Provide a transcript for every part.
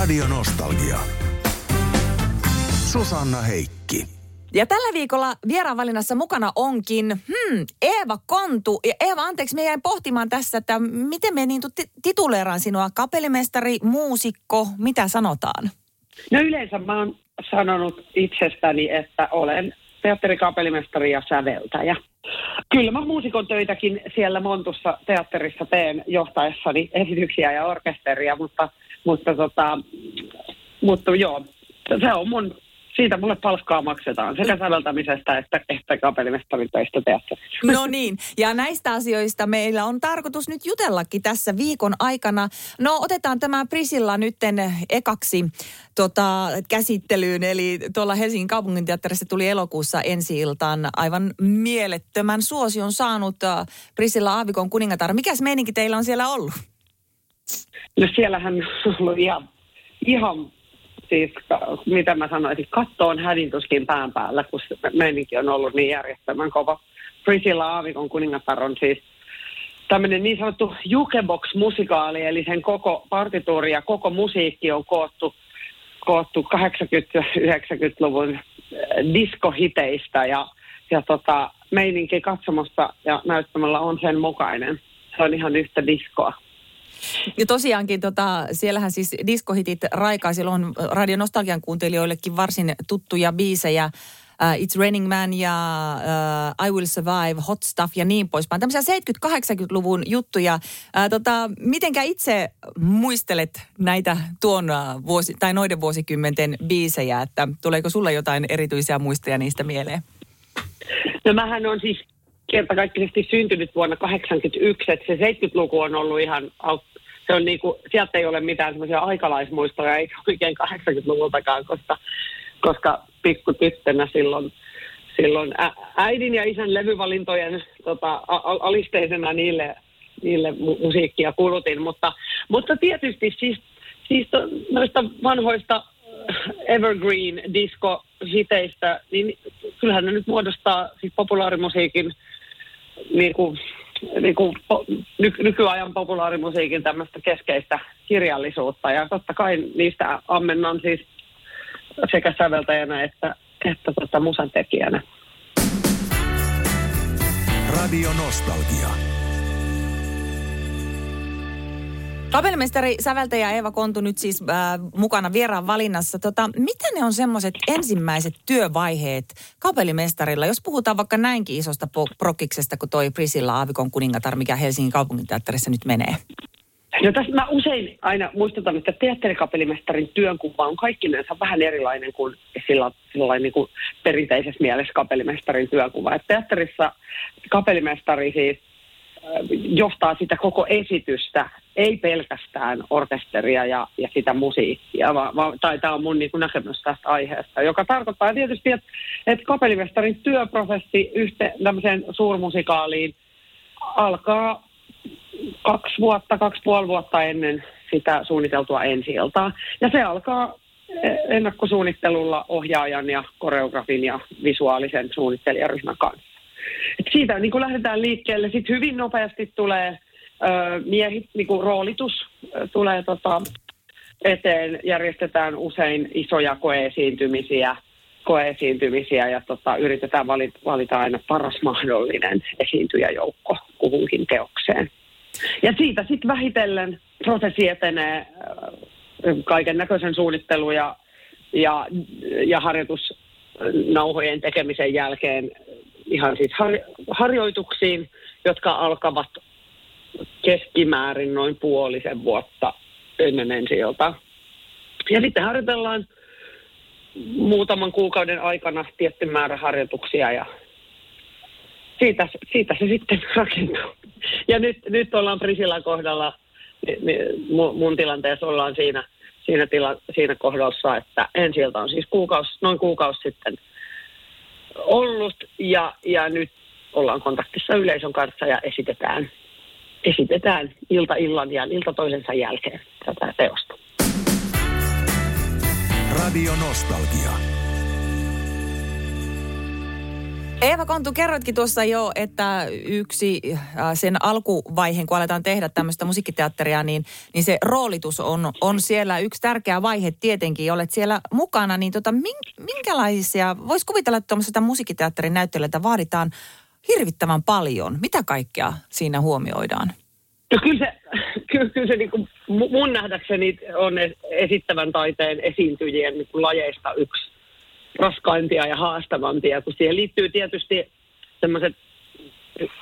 Radio Nostalgia. Susanna Heikki. Ja tällä viikolla vieraanvalinnassa mukana onkin hmm, Eeva Kontu. Ja Eeva, anteeksi, me jäin pohtimaan tässä, että miten me niin tituleeraan sinua? Kapellimestari, muusikko, mitä sanotaan? No yleensä mä oon sanonut itsestäni, että olen teatterikapellimestari ja säveltäjä. Kyllä mä muusikon töitäkin siellä Montussa teatterissa teen johtaessani esityksiä ja orkesteria, mutta, mutta, tota, mutta joo, se on mun siitä mulle palkkaa maksetaan sekä säveltämisestä että, että kapellimestarin töistä teatterissa. No niin, ja näistä asioista meillä on tarkoitus nyt jutellakin tässä viikon aikana. No otetaan tämä Prisilla nytten ekaksi tota, käsittelyyn, eli tuolla Helsingin kaupunginteatterissa tuli elokuussa ensi iltaan aivan mielettömän suosion saanut uh, Prisilla Aavikon kuningatar. Mikäs meininki teillä on siellä ollut? No siellähän on ihan, ihan siis, mitä mä sanoisin, katto on hädintuskin pään päällä, kun meininki on ollut niin järjestelmän kova. Priscilla Aavikon kuningatar on siis tämmöinen niin sanottu jukebox-musikaali, eli sen koko partituuri ja koko musiikki on koottu, koottu 80-90-luvun äh, diskohiteistä ja, ja tota, meininki katsomosta ja näyttämällä on sen mukainen. Se on ihan yhtä diskoa. Ja tosiaankin tota, siellähän siis diskohitit raikaa, silloin Radio Nostalgian kuuntelijoillekin varsin tuttuja biisejä. Uh, It's Raining Man ja uh, I Will Survive, Hot Stuff ja niin poispäin. Tämmöisiä 70-80-luvun juttuja. Uh, tota, mitenkä itse muistelet näitä tuon uh, vuosi, tai noiden vuosikymmenten biisejä, että tuleeko sulle jotain erityisiä muistoja niistä mieleen? No mähän on siis kertakaikkisesti syntynyt vuonna 1981, että se 70-luku on ollut ihan, se on niinku, sieltä ei ole mitään semmoisia aikalaismuistoja, eikä oikein 80-luvultakaan, koska, koska pikkutyttönä silloin, silloin äidin ja isän levyvalintojen tota, alisteisena niille, niille mu- musiikkia kulutin, mutta, mutta tietysti siis, siis noista vanhoista evergreen disco hiteistä, niin kyllähän ne nyt muodostaa siis populaarimusiikin niin kuin, niin kuin ny, nykyajan populaarimusiikin tämmöistä keskeistä kirjallisuutta. Ja totta kai niistä ammennan siis sekä säveltäjänä että, että tota musan tekijänä. Radio Nostalgia. Kapellimestari, säveltäjä Eeva Kontu nyt siis äh, mukana vieraan valinnassa. Tota, mitä ne on semmoiset ensimmäiset työvaiheet kapellimestarilla, jos puhutaan vaikka näinkin isosta prokkiksesta kuin toi Prisilla Aavikon kuningatar, mikä Helsingin kaupunginteatterissa nyt menee? No tässä mä usein aina muistutan, että teatterikapellimestarin työnkuva on kaikkinensa vähän erilainen kuin sillä, sillä niin kuin perinteisessä mielessä kapellimestarin työkuva. Et teatterissa kapellimestari siis johtaa sitä koko esitystä, ei pelkästään orkesteria ja, ja sitä musiikkia, va, va, tai tämä on mun niin kuin näkemys tästä aiheesta, joka tarkoittaa tietysti, että, että kapellimestarin työprosessi yhteen tämmöiseen suurmusikaaliin alkaa kaksi vuotta, kaksi puoli vuotta ennen sitä suunniteltua ensi -iltaa. Ja se alkaa ennakkosuunnittelulla ohjaajan ja koreografin ja visuaalisen suunnittelijaryhmän kanssa. Et siitä niin kuin lähdetään liikkeelle. Sitten hyvin nopeasti tulee miehit, niin kuin roolitus tulee tota, eteen. Järjestetään usein isoja koeesiintymisiä, koeesiintymisiä ja tota, yritetään valita, valita aina paras mahdollinen esiintyjäjoukko kuhunkin teokseen. Ja siitä sitten vähitellen prosessi etenee kaiken näköisen suunnittelu ja, ja, ja harjoitusnauhojen tekemisen jälkeen ihan siis har, harjoituksiin, jotka alkavat keskimäärin noin puolisen vuotta ennen ensi Ja sitten harjoitellaan muutaman kuukauden aikana tietty määrä harjoituksia ja siitä, siitä se sitten rakentuu. Ja nyt, nyt ollaan Prisilla kohdalla, mun tilanteessa ollaan siinä, siinä, tila, siinä kohdassa, että ensi on siis kuukausi, noin kuukausi sitten – ollut ja, ja nyt ollaan kontaktissa yleisön kanssa ja esitetään, esitetään ilta illan ja ilta toisensa jälkeen tätä teosta. Radio Nostalgia. Eeva Kontu, kerroitkin tuossa jo, että yksi äh, sen alkuvaiheen, kun aletaan tehdä tämmöistä musiikkiteatteria, niin, niin se roolitus on, on siellä yksi tärkeä vaihe tietenkin. Olet siellä mukana, niin tota, minkälaisia, voisi kuvitella, että tuommoiselta musiikkiteatterin näyttelijältä vaaditaan hirvittävän paljon. Mitä kaikkea siinä huomioidaan? No kyllä se, kyllä, kyllä se niin kuin mun nähdäkseni on esittävän taiteen esiintyjien niin kuin lajeista yksi raskaimpia ja haastavampia, kun siihen liittyy tietysti semmoiset,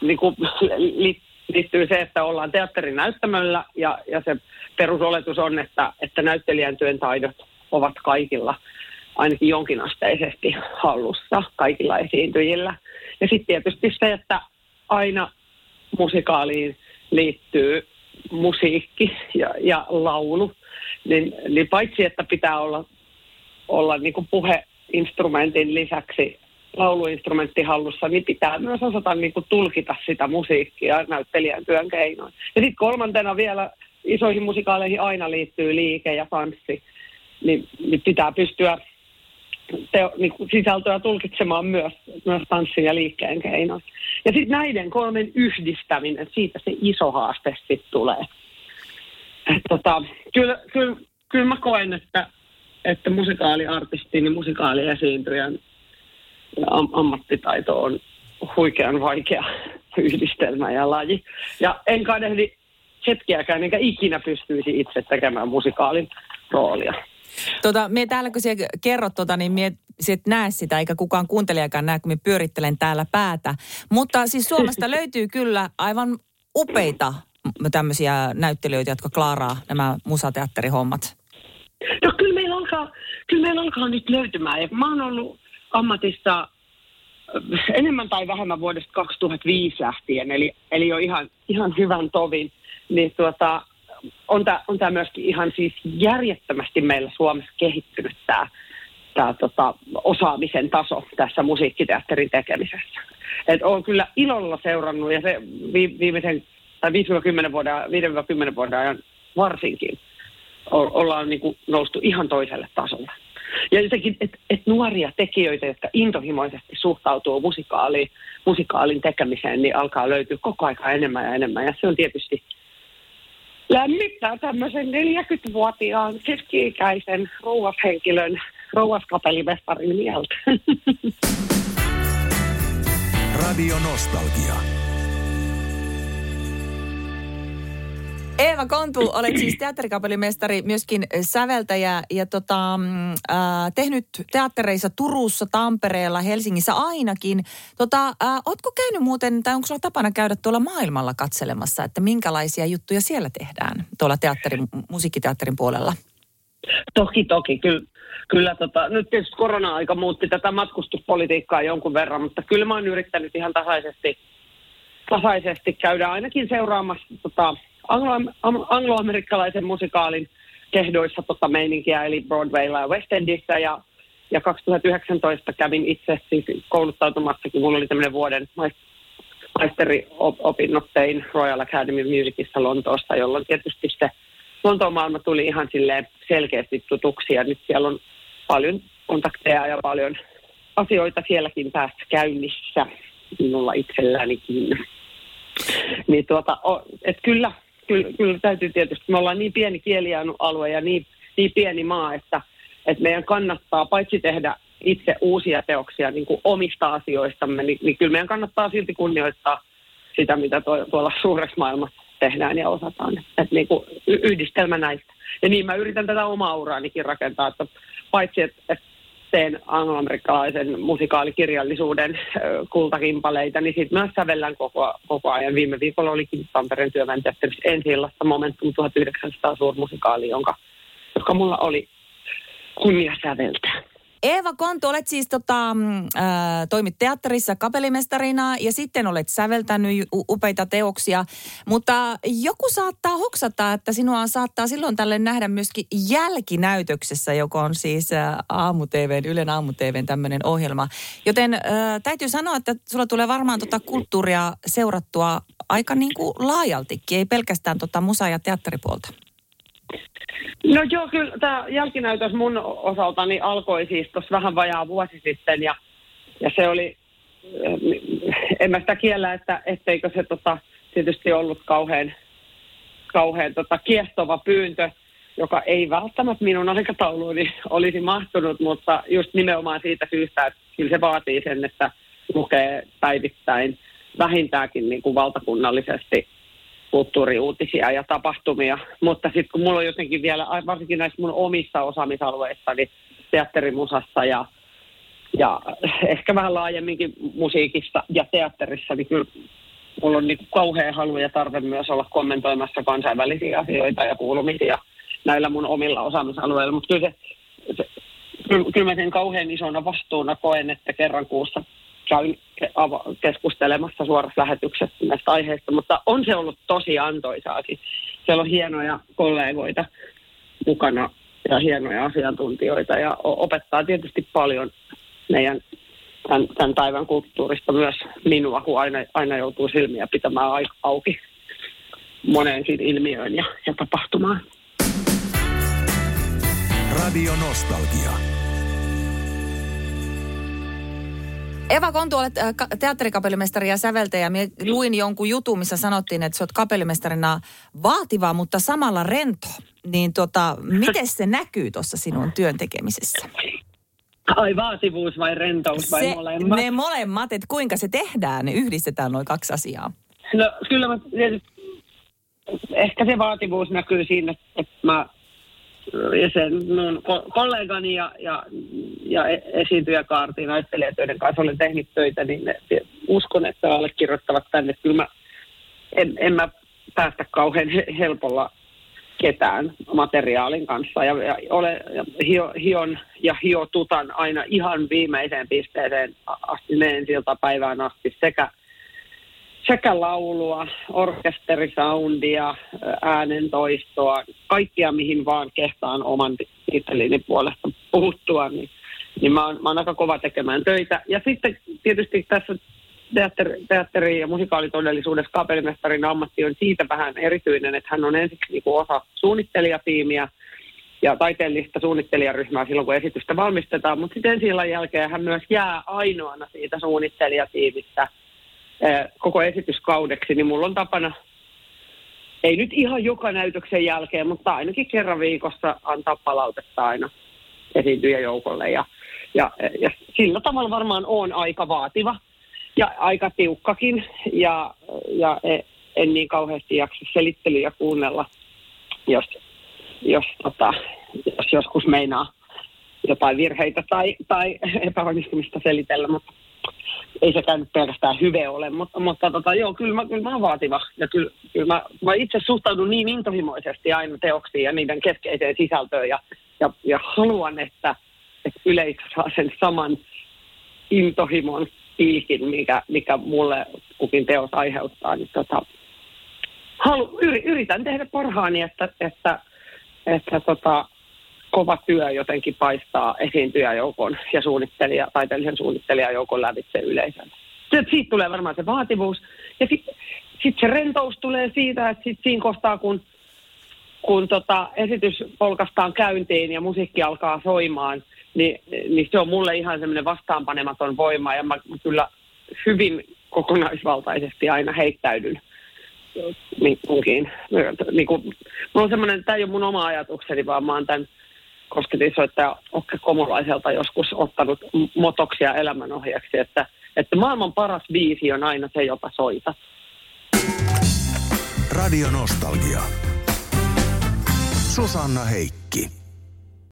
niin kuin, li, liittyy se, että ollaan teatterin näyttämöllä ja, ja se perusoletus on, että, että näyttelijän työn taidot ovat kaikilla ainakin jonkinasteisesti hallussa kaikilla esiintyjillä. Ja sitten tietysti se, että aina musikaaliin liittyy musiikki ja, ja laulu, niin, niin paitsi että pitää olla, olla niin kuin puheinstrumentin lisäksi lauluinstrumentti hallussa, niin pitää myös osata niin kuin tulkita sitä musiikkia näyttelijän työn keinoin. Ja sitten kolmantena vielä isoihin musikaaleihin aina liittyy liike ja tanssi, niin, niin pitää pystyä teo, niin kuin sisältöä tulkitsemaan myös, myös tanssin ja liikkeen keinoin. Ja sitten näiden kolmen yhdistäminen, siitä se iso haaste sitten tulee. Et tota, kyllä, kyllä, kyllä mä koen, että, että musikaaliartistin ja musikaaliesiintyjän am, ammattitaito on huikean vaikea yhdistelmä ja laji. Ja en kadehdi hetkiäkään, enkä ikinä pystyisi itse tekemään musikaalin roolia. Tota, me täällä kun siellä kerrot tota, niin me et näe sitä, eikä kukaan kuuntelijakaan näe, kun me pyörittelen täällä päätä. Mutta siis Suomesta löytyy kyllä aivan upeita tämmöisiä näyttelijöitä, jotka klaaraa nämä musateatterihommat. No kyllä meillä alkaa, kyllä meillä alkaa nyt löytymään. Ja mä oon ollut ammatissa äh, enemmän tai vähemmän vuodesta 2005 lähtien, eli, eli jo ihan, ihan hyvän tovin. Niin tuota, on tämä on tää myöskin ihan siis järjettömästi meillä Suomessa kehittynyt tämä tää, tota, osaamisen taso tässä musiikkiteatterin tekemisessä. Et olen kyllä ilolla seurannut ja se viimeisen tai 5-10 vuoden, 5-10 vuoden ajan varsinkin ollaan niin kuin noustu ihan toiselle tasolle. Ja jotenkin, että et nuoria tekijöitä, jotka intohimoisesti suhtautuu musikaaliin, musikaalin tekemiseen, niin alkaa löytyä koko aika enemmän ja enemmän. Ja se on tietysti lämmittää tämmöisen 40-vuotiaan keski-ikäisen rouvashenkilön, rouvaskapelimestarin mieltä. Radio Nostalgia. Eeva Kontu, olet siis teatterikapellimestari, myöskin säveltäjä ja tota, äh, tehnyt teattereissa Turussa, Tampereella, Helsingissä ainakin. Tota, äh, ootko käynyt muuten, tai onko sulla tapana käydä tuolla maailmalla katselemassa, että minkälaisia juttuja siellä tehdään tuolla teatterin, musiikkiteatterin puolella? Toki, toki. Kyllä, kyllä tota, nyt tietysti korona-aika muutti tätä matkustuspolitiikkaa jonkun verran, mutta kyllä mä oon yrittänyt ihan tasaisesti, tasaisesti käydä ainakin seuraamassa tota, anglo- angloamerikkalaisen musikaalin kehdoissa tota meininkiä, eli Broadwaylla ja West Endissä. Ja, ja 2019 kävin itse siis kouluttautumassakin. Mulla oli tämmöinen vuoden maisteriopinnot tein Royal Academy of Musicissa Lontoossa, jolloin tietysti se Lontoon maailma tuli ihan silleen selkeästi tutuksi ja nyt siellä on paljon kontakteja ja paljon asioita sielläkin päästä käynnissä minulla itsellänikin. Niin tuota, et kyllä kyllä, kyllä täytyy tietysti, me ollaan niin pieni kielialue ja niin, niin pieni maa, että, että meidän kannattaa paitsi tehdä itse uusia teoksia niin kuin omista asioistamme, niin, niin kyllä meidän kannattaa silti kunnioittaa sitä, mitä to, tuolla suuressa maailmassa tehdään ja osataan. Että niin kuin yhdistelmä näistä. Ja niin mä yritän tätä omaa uraanikin rakentaa, että paitsi että, että teen angloamerikkalaisen musikaalikirjallisuuden kultakimpaleita, niin sitten myös sävellään koko, koko ajan. Viime viikolla olikin Tampereen työväen teatterissa ensi illasta Momentum 1900 suurmusikaali, jonka, joka mulla oli kunnia säveltää. Eeva Kontu, olet siis tota, äh, toimit teatterissa kapellimestarina ja sitten olet säveltänyt upeita teoksia. Mutta joku saattaa hoksata, että sinua saattaa silloin tälle nähdä myöskin jälkinäytöksessä, joka on siis äh, aamu-TVn, Ylen aamu-TVn tämmöinen ohjelma. Joten äh, täytyy sanoa, että sulla tulee varmaan tota kulttuuria seurattua aika niin kuin laajaltikin, ei pelkästään tota musa- ja teatteripuolta. No joo, kyllä tämä jälkinäytös mun osaltani alkoi siis tuossa vähän vajaa vuosi sitten ja, ja se oli, en mä sitä kiellä, että etteikö se tota, tietysti ollut kauhean, kauhean tota, kiehtova pyyntö, joka ei välttämättä minun aikatauluuni olisi mahtunut, mutta just nimenomaan siitä syystä, että kyllä se vaatii sen, että lukee päivittäin vähintäänkin niin kuin valtakunnallisesti kulttuuriuutisia ja tapahtumia. Mutta sitten kun mulla on jotenkin vielä, varsinkin näissä mun omissa osaamisalueissa, niin teatterimusassa ja, ja ehkä vähän laajemminkin musiikissa ja teatterissa, niin kyllä mulla on niin kuin kauhean halu ja tarve myös olla kommentoimassa kansainvälisiä asioita ja kuulumisia näillä mun omilla osaamisalueilla. Mutta kyllä, se, se, kyllä, kyllä mä sen kauhean isona vastuuna koen, että kerran kuussa käyn keskustelemassa suorassa lähetyksessä näistä aiheista, mutta on se ollut tosi antoisaakin. Siellä on hienoja kollegoita mukana ja hienoja asiantuntijoita ja opettaa tietysti paljon meidän tämän, tämän päivän kulttuurista myös minua, kun aina, aina joutuu silmiä pitämään auki moneen ilmiöön ja, ja tapahtumaan. Radio Nostalgia. Eva Kontu, olet äh, teatterikapellimestari ja säveltäjä. Minä luin jonkun jutun, missä sanottiin, että sä oot kapellimestarina vaativa, mutta samalla rento. Niin tota, miten se näkyy tuossa sinun työn tekemisessä? Ai vaativuus vai rentous vai se, molemmat? Ne molemmat, että kuinka se tehdään, ne yhdistetään noin kaksi asiaa. No kyllä mä, ehkä se vaativuus näkyy siinä, että mä ja sen mun kollegani ja, ja, ja e-, esiintyjäkaartin näyttelijät, joiden kanssa olen tehnyt töitä, niin ne, uskon, että allekirjoittavat tänne. Kyllä mä, en, en mä päästä kauhean helpolla ketään materiaalin kanssa. Ja, ja, ole, ja hio, hion ja hiotutan aina ihan viimeiseen pisteeseen asti, menen siltä päivään asti sekä sekä laulua, orkesterisoundia, äänentoistoa, kaikkia mihin vaan kehtaan oman tittelini puolesta puhuttua, niin, niin mä, oon, mä oon aika kova tekemään töitä. Ja sitten tietysti tässä teatteri, teatteri- ja musikaalitodellisuudessa kapellimestarin ammatti on siitä vähän erityinen, että hän on ensiksi niin kuin osa suunnittelijatiimiä ja taiteellista suunnittelijaryhmää silloin, kun esitystä valmistetaan, mutta sitten ensi jälkeen hän myös jää ainoana siitä suunnittelijatiimistä – koko esityskaudeksi, niin mulla on tapana, ei nyt ihan joka näytöksen jälkeen, mutta ainakin kerran viikossa antaa palautetta aina esiintyjäjoukolle. Ja, ja, ja sillä tavalla varmaan on aika vaativa ja aika tiukkakin ja, ja e, en niin kauheasti jaksa selittelyjä kuunnella, jos, jos, tota, jos joskus meinaa jotain virheitä tai, tai epäonnistumista selitellä, mutta ei sekään nyt pelkästään hyve ole, mutta, mutta tota, joo, kyllä mä, kyllä mä oon vaativa. Ja kyllä, kyllä mä, mä itse suhtaudun niin intohimoisesti aina teoksiin ja niiden keskeiseen sisältöön ja, ja, ja haluan, että, että yleisö saa sen saman intohimon piikin, mikä, mikä mulle kukin teos aiheuttaa. Niin tota, halu, yritän tehdä parhaani, että, että, että tota, kova työ jotenkin paistaa esiintyjäjoukon ja suunnittelija, taiteellisen suunnittelijajoukon lävitse yleisön. Siitä tulee varmaan se vaativuus. Ja sitten sit se rentous tulee siitä, että sit siinä kohtaa, kun, kun tota esitys polkastaan käyntiin ja musiikki alkaa soimaan, niin, niin se on mulle ihan semmoinen vastaanpanematon voima. Ja mä kyllä hyvin kokonaisvaltaisesti aina heittäydyn niin, niin kuin, mulla on semmoinen, tämä ei ole mun oma ajatukseni, vaan mä oon tämän kosketinsoittaja Okke Komulaiselta joskus ottanut motoksia elämänohjaksi, että, että maailman paras biisi on aina se, jota soita. Radio Nostalgia. Susanna Heikki.